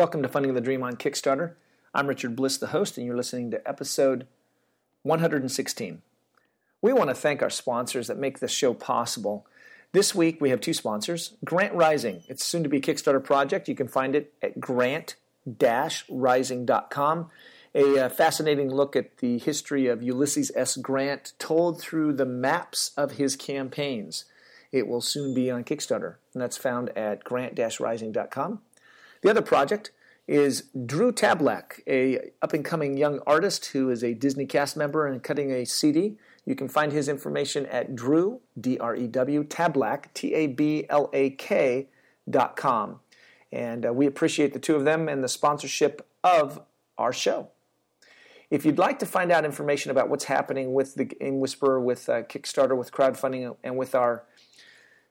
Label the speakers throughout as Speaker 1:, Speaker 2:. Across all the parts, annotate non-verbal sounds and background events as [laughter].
Speaker 1: Welcome to Funding the Dream on Kickstarter. I'm Richard Bliss, the host, and you're listening to episode 116. We want to thank our sponsors that make this show possible. This week we have two sponsors Grant Rising. It's soon to be Kickstarter project. You can find it at grant rising.com. A uh, fascinating look at the history of Ulysses S. Grant told through the maps of his campaigns. It will soon be on Kickstarter, and that's found at grant rising.com. The other project is Drew Tablak, a up and coming young artist who is a Disney cast member and cutting a CD. You can find his information at Drew D R E W Tablak T A B L A K dot com, and uh, we appreciate the two of them and the sponsorship of our show. If you'd like to find out information about what's happening with the Game Whisperer, with uh, Kickstarter, with crowdfunding, and with our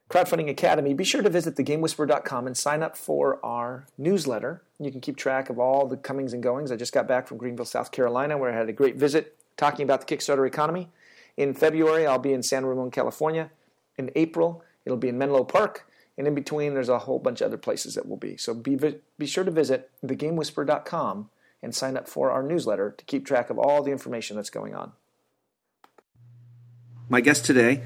Speaker 1: Crowdfunding Academy, be sure to visit thegamewhisperer.com and sign up for our newsletter. You can keep track of all the comings and goings. I just got back from Greenville, South Carolina, where I had a great visit talking about the Kickstarter economy. In February, I'll be in San Ramon, California. In April, it'll be in Menlo Park. And in between, there's a whole bunch of other places that will be. So be, be sure to visit thegamewhisperer.com and sign up for our newsletter to keep track of all the information that's going on.
Speaker 2: My guest today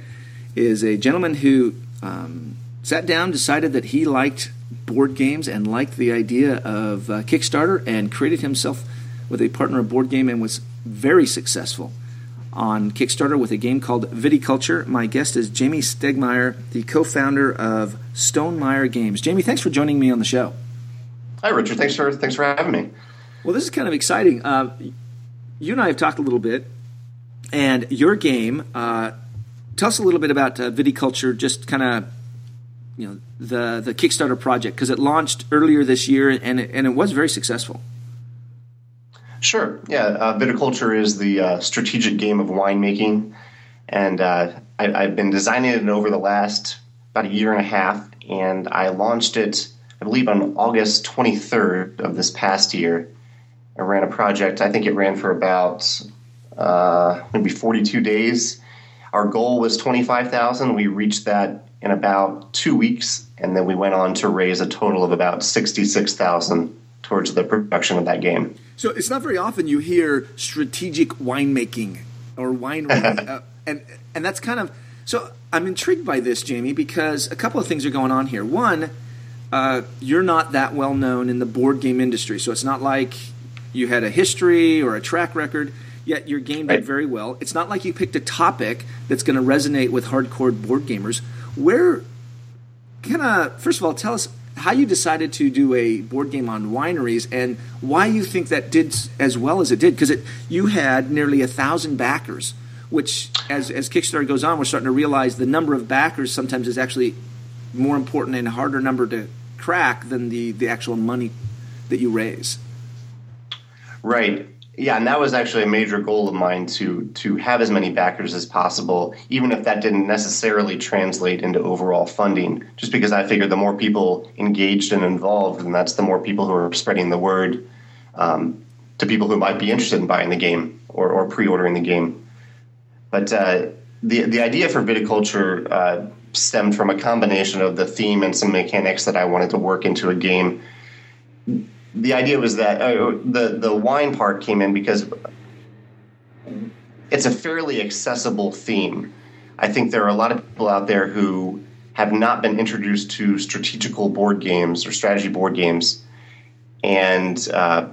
Speaker 2: is a gentleman who um, sat down, decided that he liked board games and liked the idea of uh, Kickstarter, and created himself with a partner a board game and was very successful on Kickstarter with a game called Viticulture. My guest is Jamey Stegmaier, the co-founder of Stonemaier Games. Jamey, thanks for joining me on the show.
Speaker 3: Hi, Richard. Thanks for thanks for having me.
Speaker 2: Well, this is kind of exciting. Uh, you and I have talked a little bit, and your game uh, tell us a little bit about uh, Viticulture, just kind of you know the the Kickstarter project because it launched earlier this year and it, and it was very successful.
Speaker 3: Sure. Yeah, uh, Viticulture is the uh, strategic game of winemaking, and uh, I, have been designing it over the last about a year and a half, and I launched it, I believe, on August 23rd of this past year. I ran a project. I think it ran for about uh, maybe 42 days our goal was 25,000. We reached that in about two weeks, and then we went on to raise a total of about 66,000 towards the production of that game.
Speaker 2: So it's not very often you hear strategic winemaking or wine, [laughs] uh, and and that's kind of so. I'm intrigued by this, Jamey, because a couple of things are going on here. One, uh, you're not that well known in the board game industry, so it's not like you had a history or a track record yet your game did very well. It's not like you picked a topic that's going to resonate with hardcore board gamers. Where can I, first of all, tell us how you decided to do a board game on wineries and why you think that did as well as it did? Because you had nearly a thousand backers, which, as, as Kickstarter goes on, we're starting to realize the number of backers sometimes is actually more important and a harder number to crack than the, the actual money that you raise.
Speaker 3: Right. Yeah, and that was actually a major goal of mine to to have as many backers as possible, even if that didn't necessarily translate into overall funding. Just because I figured the more people engaged and involved, and that's the more people who are spreading the word um, to people who might be interested in buying the game or, or pre-ordering the game. But uh, the the idea for viticulture uh, stemmed from a combination of the theme and some mechanics that I wanted to work into a game the idea was that uh, the the wine part came in because it's a fairly accessible theme. I think there are a lot of people out there who have not been introduced to strategical board games or strategy board games, and uh,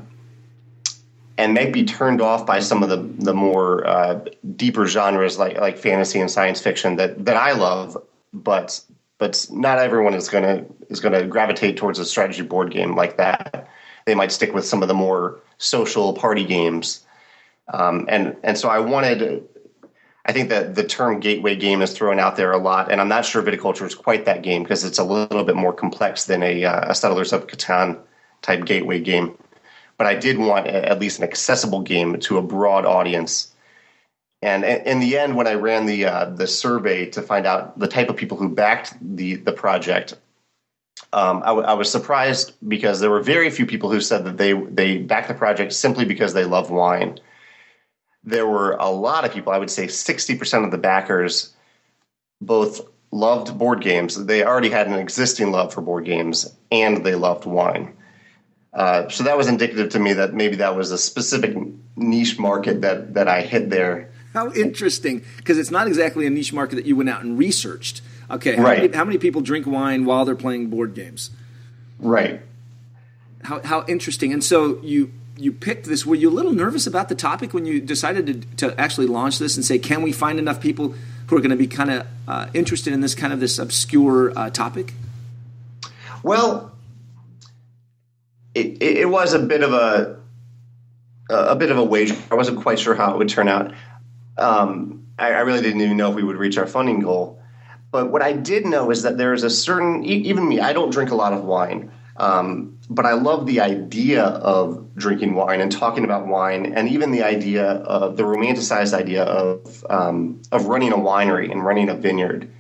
Speaker 3: and may be turned off by some of the the more uh, deeper genres like like fantasy and science fiction that that I love, but but not everyone is gonna is gonna gravitate towards a strategy board game like that they might stick with some of the more social party games. Um, and and so I wanted. I think that the term gateway game is thrown out there a lot, and I'm not sure viticulture is quite that game because it's a little bit more complex than a, uh, a Settlers of Catan type gateway game. But I did want a, at least an accessible game to a broad audience. And in the end, when I ran the uh, the survey to find out the type of people who backed the the project, um, I, w- I was surprised because there were very few people who said that they they backed the project simply because they love wine. There were a lot of people. I would say sixty percent of the backers both loved board games. They already had an existing love for board games, and they loved wine. Uh, so that was indicative to me that maybe that was a specific niche market that, that I hit there.
Speaker 2: How interesting, because it's not exactly a niche market that you went out and researched. Okay, how,
Speaker 3: right.
Speaker 2: many, how many people drink wine while they're playing board games?
Speaker 3: Right.
Speaker 2: How, how interesting. And so you you picked this. Were you a little nervous about the topic when you decided to, to actually launch this and say, can we find enough people who are going to be kind of uh, interested in this kind of this obscure uh, topic?
Speaker 3: Well, it, it was a bit of a a bit of a wager. I wasn't quite sure how it would turn out. Um, I, I, really didn't even know if we would reach our funding goal. But what I did know is that there is a certain, even me, I don't drink a lot of wine, um, but I love the idea of drinking wine and talking about wine, and even the idea of the romanticized idea of um, of running a winery and running a vineyard.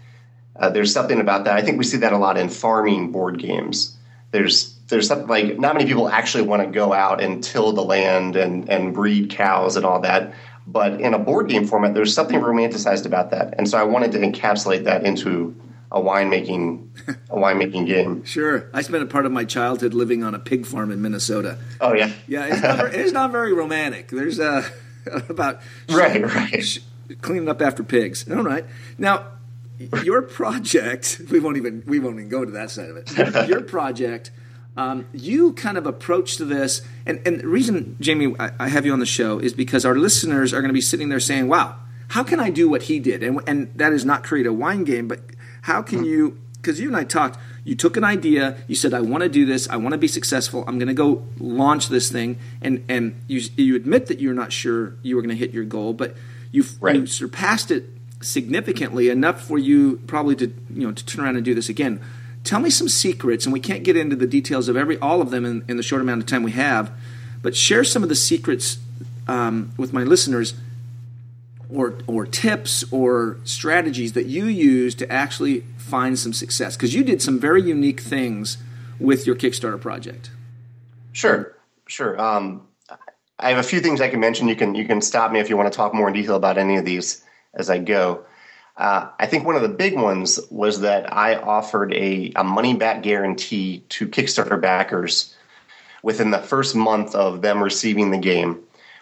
Speaker 3: Uh, there's something about that. I think we see that a lot in farming board games. There's there's something like not many people actually want to go out and till the land and and breed cows and all that. But in a board game format, there's something romanticized about that, and so I wanted to encapsulate that into a winemaking a winemaking game. [laughs]
Speaker 2: Sure, I spent a part of my childhood living on a pig farm in Minnesota.
Speaker 3: Oh yeah,
Speaker 2: yeah. It's not, very, it's not very romantic. There's uh, [laughs] about [laughs]
Speaker 3: right, right, sh-
Speaker 2: cleaning up after pigs. All right, now your project. We won't even we won't even go to that side of it. Your project um, you kind of approached this, and, and the reason, Jamey, I, I, have you on the show is because our listeners are going to be sitting there saying, wow, how can I do what he did? And, and that is not create a wine game, but how can you, because you and I talked, you took an idea, you said, I want to do this, I want to be successful, I'm going to go launch this thing, and, and you, you admit that you're not sure you were going to hit your goal, but you,
Speaker 3: right.
Speaker 2: you surpassed it significantly enough for you probably to, you know, to turn around and do this again Tell me some secrets, and we can't get into the details of every all of them in, in the short amount of time we have, but share some of the secrets um, with my listeners, or or tips or strategies that you use to actually find some success. Because you did some very unique things with your Kickstarter project.
Speaker 3: Sure, sure. Um, I have a few things I can mention. You can you can stop me if you want to talk more in detail about any of these as I go. Uh, I think one of the big ones was that I offered a, a money back guarantee to Kickstarter backers within the first month of them receiving the game.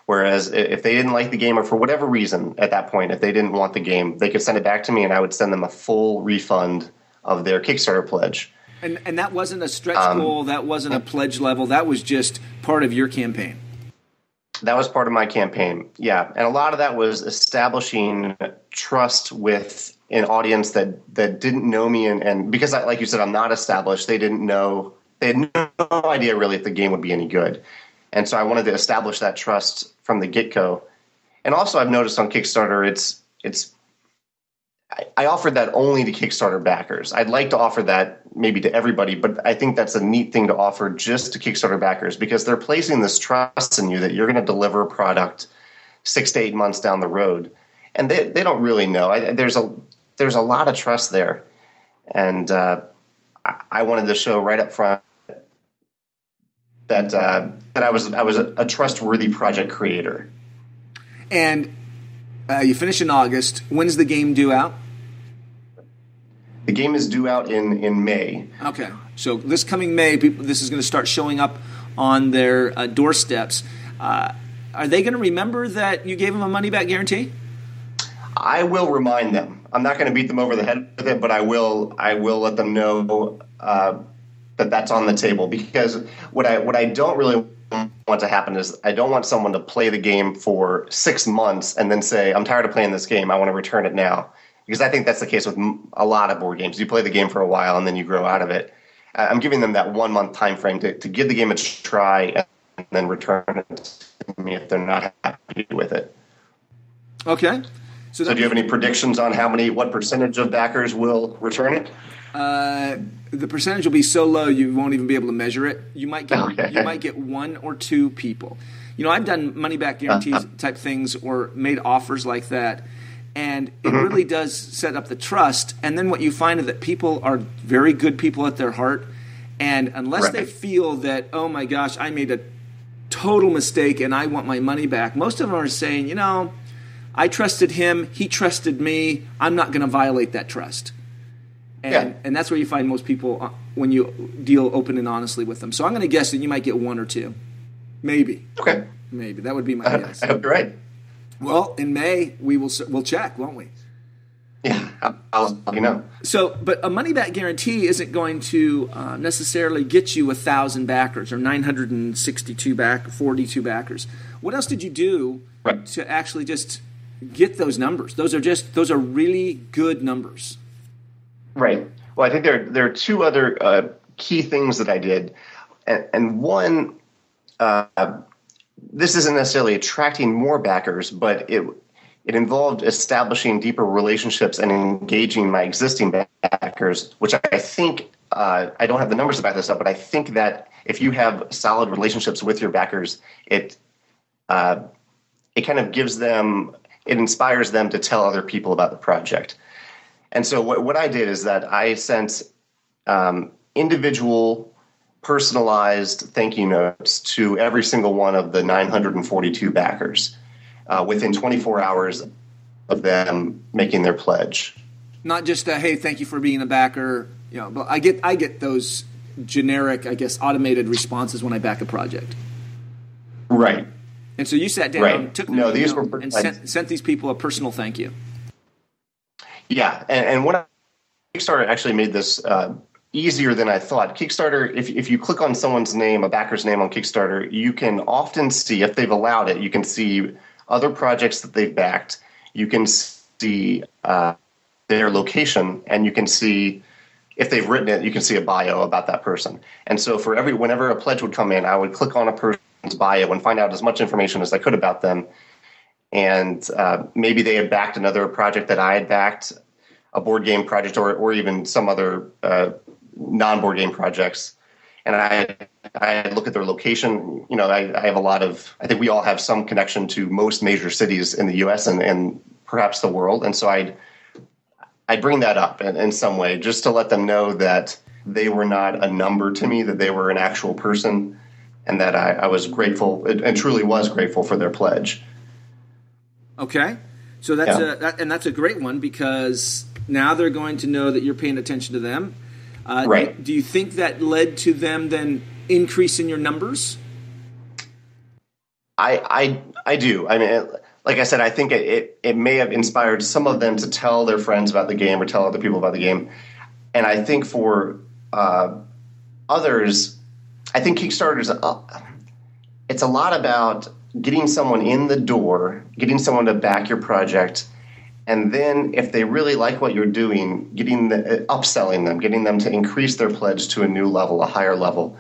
Speaker 3: Whereas if they didn't like the game or for whatever reason at that point, if they didn't want the game, they could send it back to me and I would send them a full refund of their Kickstarter pledge.
Speaker 2: And, and that wasn't a stretch um, goal, that wasn't a pledge level, that was just part of your campaign.
Speaker 3: That was part of my campaign. Yeah, and a lot of that was establishing trust with an audience that that didn't know me, and, and because, I, like you said, I'm not established. They didn't know. They had no idea really if the game would be any good, and so I wanted to establish that trust from the get go. And also, I've noticed on Kickstarter, it's it's I, offered that only to Kickstarter backers. I'd like to offer that maybe to everybody, but I think that's a neat thing to offer just to Kickstarter backers because they're placing this trust in you that you're going to deliver a product six to eight months down the road, and they they don't really know. I, there's a there's a lot of trust there, and uh, I, I, wanted to show right up front that uh, that I was I was a, a trustworthy project creator.
Speaker 2: And uh, you finish in August. When's the game due out?
Speaker 3: The game is due out in, in May.
Speaker 2: Okay. So this coming May, people, this is going to start showing up on their uh, doorsteps. Uh, are they going to remember that you gave them a money back guarantee?
Speaker 3: I will remind them. I'm not going to beat them over the head with it, but I will. I will let them know uh, that that's on the table because what I what I don't really want to happen is I don't want someone to play the game for six months and then say, I'm tired of playing this game. I want to return it now. Because I think that's the case with a lot of board games. You play the game for a while and then you grow out of it. I'm giving them that one month time frame to, to give the game a try and then return it to me if they're not happy with it.
Speaker 2: Okay.
Speaker 3: So, so do you have any predictions on how many, what percentage of backers will return it?
Speaker 2: Uh, the percentage will be so low you won't even be able to measure it. You might get okay. you might get one or two people. You know, I've done money back guarantees uh-huh. type things or made offers like that, and it mm-hmm. really does set up the trust. And then what you find is that people are very good people at their heart, and unless right. they feel that oh my gosh, I made a total mistake and I want my money back, most of them are saying, you know, I trusted him, he trusted me, I'm not going to violate that trust And,
Speaker 3: Yeah.
Speaker 2: and that's where you find most people uh, when you deal open and honestly with them. So I'm going to guess that you might get one or two, maybe,
Speaker 3: Okay.
Speaker 2: maybe that would be my guess.
Speaker 3: I hope you're right.
Speaker 2: Well, in May we will we'll check, won't we?
Speaker 3: Yeah, I'll, I'll let you know.
Speaker 2: So, but a money back guarantee isn't going to uh, necessarily get you a thousand backers or 962 back, 42 backers. What else did you do
Speaker 3: Right.
Speaker 2: to actually just get those numbers? Those are just those are really good numbers.
Speaker 3: Right. Well, I think there there are two other uh, key things that I did, and, and one, uh, this isn't necessarily attracting more backers, but it it involved establishing deeper relationships and engaging my existing backers, which I think uh, I don't have the numbers to back this up, but I think that if you have solid relationships with your backers, it uh, it kind of gives them it inspires them to tell other people about the project. And so what, what I did is that I sent um, individual personalized thank you notes to every single one of the 942 backers uh, within 24 hours of them making their pledge.
Speaker 2: Not just a hey, thank you for being a backer. You know, but I get I get those generic, I guess, automated responses when I back a project.
Speaker 3: Right.
Speaker 2: And so you sat down,
Speaker 3: Right.
Speaker 2: took
Speaker 3: No, these were-
Speaker 2: and sent, sent these people a personal thank you.
Speaker 3: Yeah, and, and when I, Kickstarter actually made this uh, easier than I thought. Kickstarter, if if you click on someone's name, a backer's name on Kickstarter, you can often see if they've allowed it. You can see other projects that they've backed. You can see uh, their location, and you can see if they've written it. You can see a bio about that person. And so, for every whenever a pledge would come in, I would click on a person's bio and find out as much information as I could about them and uh, maybe they had backed another project that I had backed, a board game project, or or even some other uh, non-board game projects. And I I look at their location. You know, I, I have a lot of. I think we all have some connection to most major cities in the U.S. and, and perhaps the world. And so I'd I bring that up in, in some way just to let them know that they were not a number to me, that they were an actual person, and that I, I was grateful and truly was grateful for their pledge.
Speaker 2: Okay, so that's
Speaker 3: Yeah.
Speaker 2: a that, and that's a great one because now they're going to know that you're paying attention to them. Uh,
Speaker 3: Right.
Speaker 2: Do, do you think that led to them then increasing your numbers?
Speaker 3: I, I, I do. I mean, it, like I said, I think it, it, it may have inspired some of them to tell their friends about the game or tell other people about the game. And I think for uh, others, I think Kickstarter's a, it's a lot about getting someone in the door, getting someone to back your project, and then if they really like what you're doing, getting the, uh, upselling them, getting them to increase their pledge to a new level, a higher level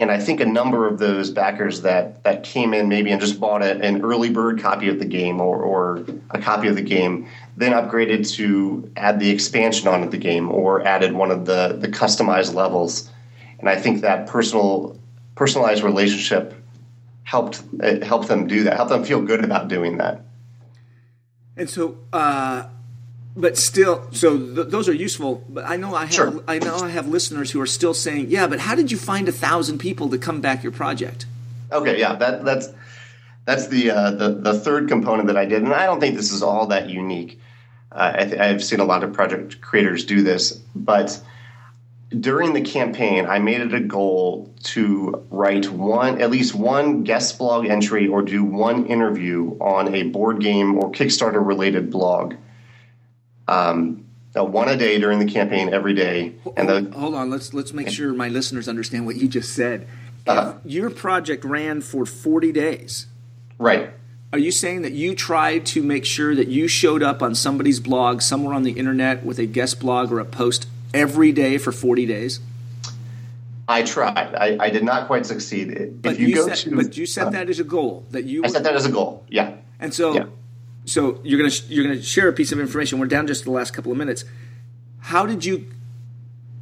Speaker 3: and I think a number of those backers that that came in maybe and just bought a, an early bird copy of the game or, or a copy of the game, then upgraded to add the expansion onto the game or added one of the the customized levels, and I think that personal personalized relationship helped helped them do that, helped them feel good about doing that.
Speaker 2: And so, uh, but still, so th- those are useful. But I know I have
Speaker 3: Sure.
Speaker 2: I know I have listeners who are still saying, "Yeah, but how did you find a thousand people to come back your project?"
Speaker 3: Okay, yeah, that that's that's the uh, the the third component that I did, and I don't think this is all that unique. Uh, I th- I've seen a lot of project creators do this, but during the campaign, I made it a goal to write one, at least one guest blog entry, or do one interview on a board game or Kickstarter related blog. Um, uh, one a day during the campaign, every day, and
Speaker 2: hold,
Speaker 3: the
Speaker 2: hold on, let's let's make sure my listeners understand what you just said.
Speaker 3: Uh-huh.
Speaker 2: Your project ran for forty days.
Speaker 3: right.
Speaker 2: Are you saying that you tried to make sure that you showed up on somebody's blog somewhere on the internet with a guest blog or a post every day for 40 days?
Speaker 3: I tried. I, I did not quite succeed.
Speaker 2: But
Speaker 3: if you, go
Speaker 2: set,
Speaker 3: to,
Speaker 2: but you set
Speaker 3: uh,
Speaker 2: that as a goal that you
Speaker 3: I set that as a goal. Yeah.
Speaker 2: And so,
Speaker 3: Yeah.
Speaker 2: so you're gonna you're gonna share a piece of information. We're down just the last couple of minutes. How did you?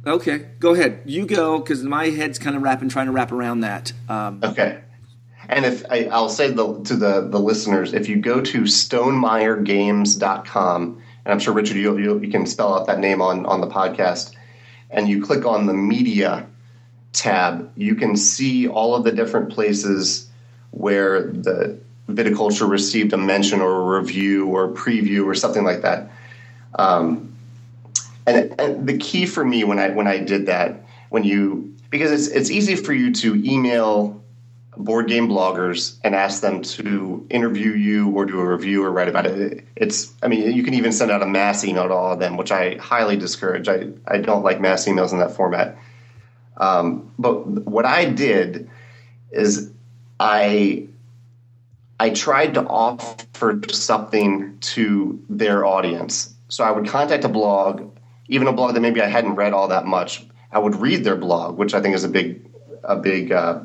Speaker 2: Okay, go ahead. You go because my head's kind of wrapping, trying to wrap around that. Um,
Speaker 3: Okay. And if I, I'll say the, to the, the listeners, if you go to stonemaiergames.com, and I'm sure Richard, you, you, you can spell out that name on, on the podcast, and you click on the media tab, you can see all of the different places where the viticulture received a mention or a review or a preview or something like that. Um, and, and the key for me when I when I did that when you because it's it's easy for you to email board game bloggers and ask them to interview you or do a review or write about it. It's, I mean, you can even send out a mass email to all of them, which I highly discourage. I, I don't like mass emails in that format. Um, but what I did is I I tried to offer something to their audience. So I would contact a blog, even a blog that maybe I hadn't read all that much. I would read their blog, which I think is a big a big uh,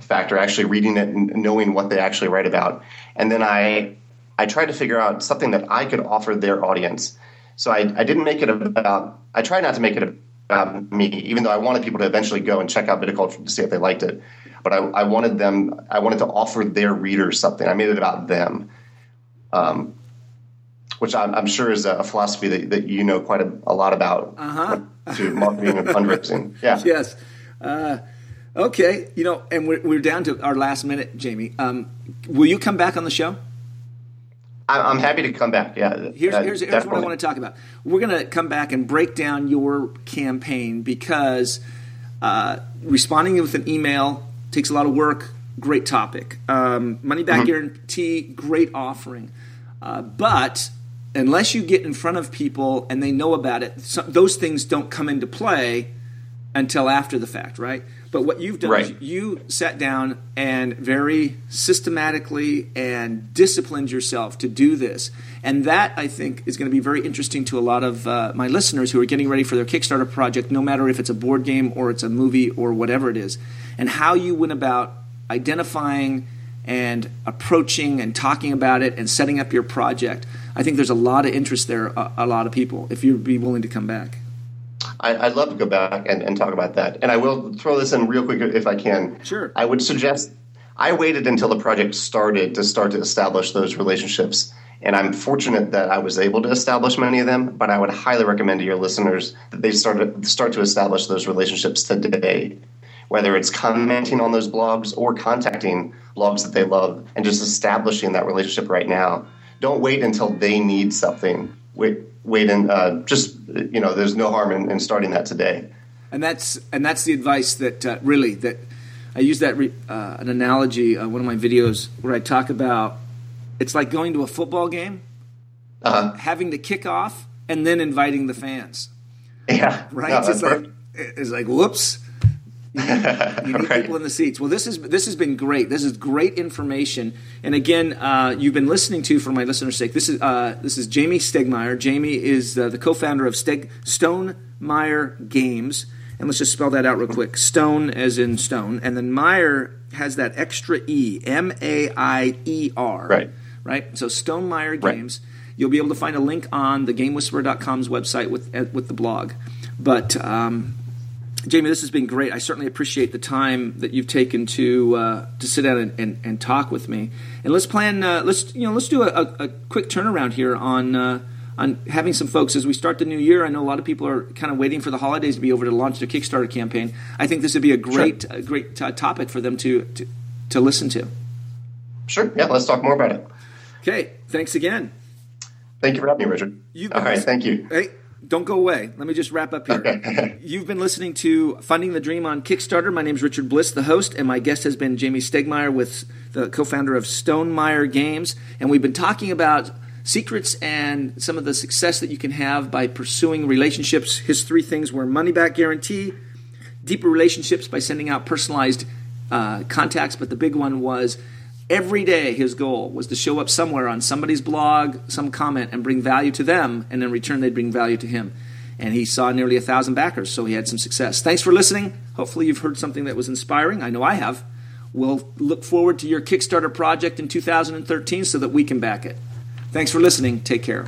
Speaker 3: factor. Actually, reading it and knowing what they actually write about, and then I I tried to figure out something that I could offer their audience. So I, I didn't make it about. I tried not to make it about me, even though I wanted people to eventually go and check out Viticulture to see if they liked it. But I, I wanted them. I wanted to offer their readers something. I made it about them. Um, which I'm, I'm, sure is a philosophy that, that you know quite a, a lot about
Speaker 2: uh-huh. [laughs]
Speaker 3: to marketing and fundraising. Yeah.
Speaker 2: Yes. Uh, okay. You know, and we're, we're down to our last minute, Jamey. Um, will you come back on the show?
Speaker 3: I'm happy to come back. Yeah.
Speaker 2: Here's, here's, here's what I want to talk about. We're going to come back and break down your campaign because uh, responding with an email takes a lot of work. Great topic. Um, money back mm-hmm. guarantee, great offering. Uh, but unless you get in front of people and they know about it, so, those things don't come into play until after the fact, right? But what you've done right. is you sat down and very systematically and disciplined yourself to do this. And that, I think, is going to be very interesting to a lot of uh, my listeners who are getting ready for their Kickstarter project, no matter if it's a board game or it's a movie or whatever it is, and how you went about identifying and approaching and talking about it and setting up your project. I think there's a lot of interest there, a, a lot of people, if you'd be willing to come back.
Speaker 3: I, would love to go back and, and talk about that. And I will throw this in real quick if I can.
Speaker 2: Sure.
Speaker 3: I would suggest I waited until the project started to start to establish those relationships. And I'm fortunate that I was able to establish many of them, but I would highly recommend to your listeners that they start to, start to establish those relationships today, whether it's commenting on those blogs or contacting blogs that they love and just establishing that relationship right now. Don't wait until they need something. Wait, wait and uh, just you know, there's no harm in, in, starting that today.
Speaker 2: And that's and that's the advice that uh, really that I use that re, uh, an analogy uh, one of my videos where I talk about it's like going to a football game,
Speaker 3: uh-huh.
Speaker 2: having to kick off and then inviting the fans.
Speaker 3: Yeah,
Speaker 2: right. No, it's like it's like whoops. You need, [laughs] you need right. people in the seats. Well, this is this has been great. This is great information. And again, uh, you've been listening to, for my listeners' sake, this is uh, this is Jamey Stegmaier. Jamey is uh, the co-founder of Steg- Stonemaier Games. And let's just spell that out real quick. Stone as in stone, and then Maier has that extra e, M A I E R.
Speaker 3: Right.
Speaker 2: Right. So Stonemaier Games. Right. You'll be able to find a link on the GameWhisperer.com's website with with the blog. But um, Jamey, this has been great. I certainly appreciate the time that you've taken to uh, to sit down and, and, and, talk with me. And let's plan. Uh, let's you know let's do a, a, quick turnaround here on uh, on having some folks as we start the new year. I know a lot of people are kind of waiting for the holidays to be over to launch their Kickstarter campaign. I think this would be a great sure. a great topic for them to, to to listen to.
Speaker 3: Sure. Yeah. Let's talk more about it.
Speaker 2: Okay. Thanks again.
Speaker 3: Thank you for having me, Richard.
Speaker 2: You've
Speaker 3: All right. Thank you.
Speaker 2: Hey don't go away. Let me just wrap up here.
Speaker 3: Okay. [laughs]
Speaker 2: You've been listening to Funding the Dream on Kickstarter. My name is Richard Bliss, the host, and my guest has been Jamey Stegmaier, with the co-founder of Stonemaier Games, and we've been talking about secrets and some of the success that you can have by pursuing relationships. His three things were money back guarantee, deeper relationships by sending out personalized uh, contacts, but the big one was Every day, his goal was to show up somewhere on somebody's blog, some comment, and bring value to them, and in return, they'd bring value to him. And he saw nearly a thousand backers, so he had some success. Thanks for listening. Hopefully, you've heard something that was inspiring. I know I have. We'll look forward to your Kickstarter project in 2013 so that we can back it. Thanks for listening. Take care.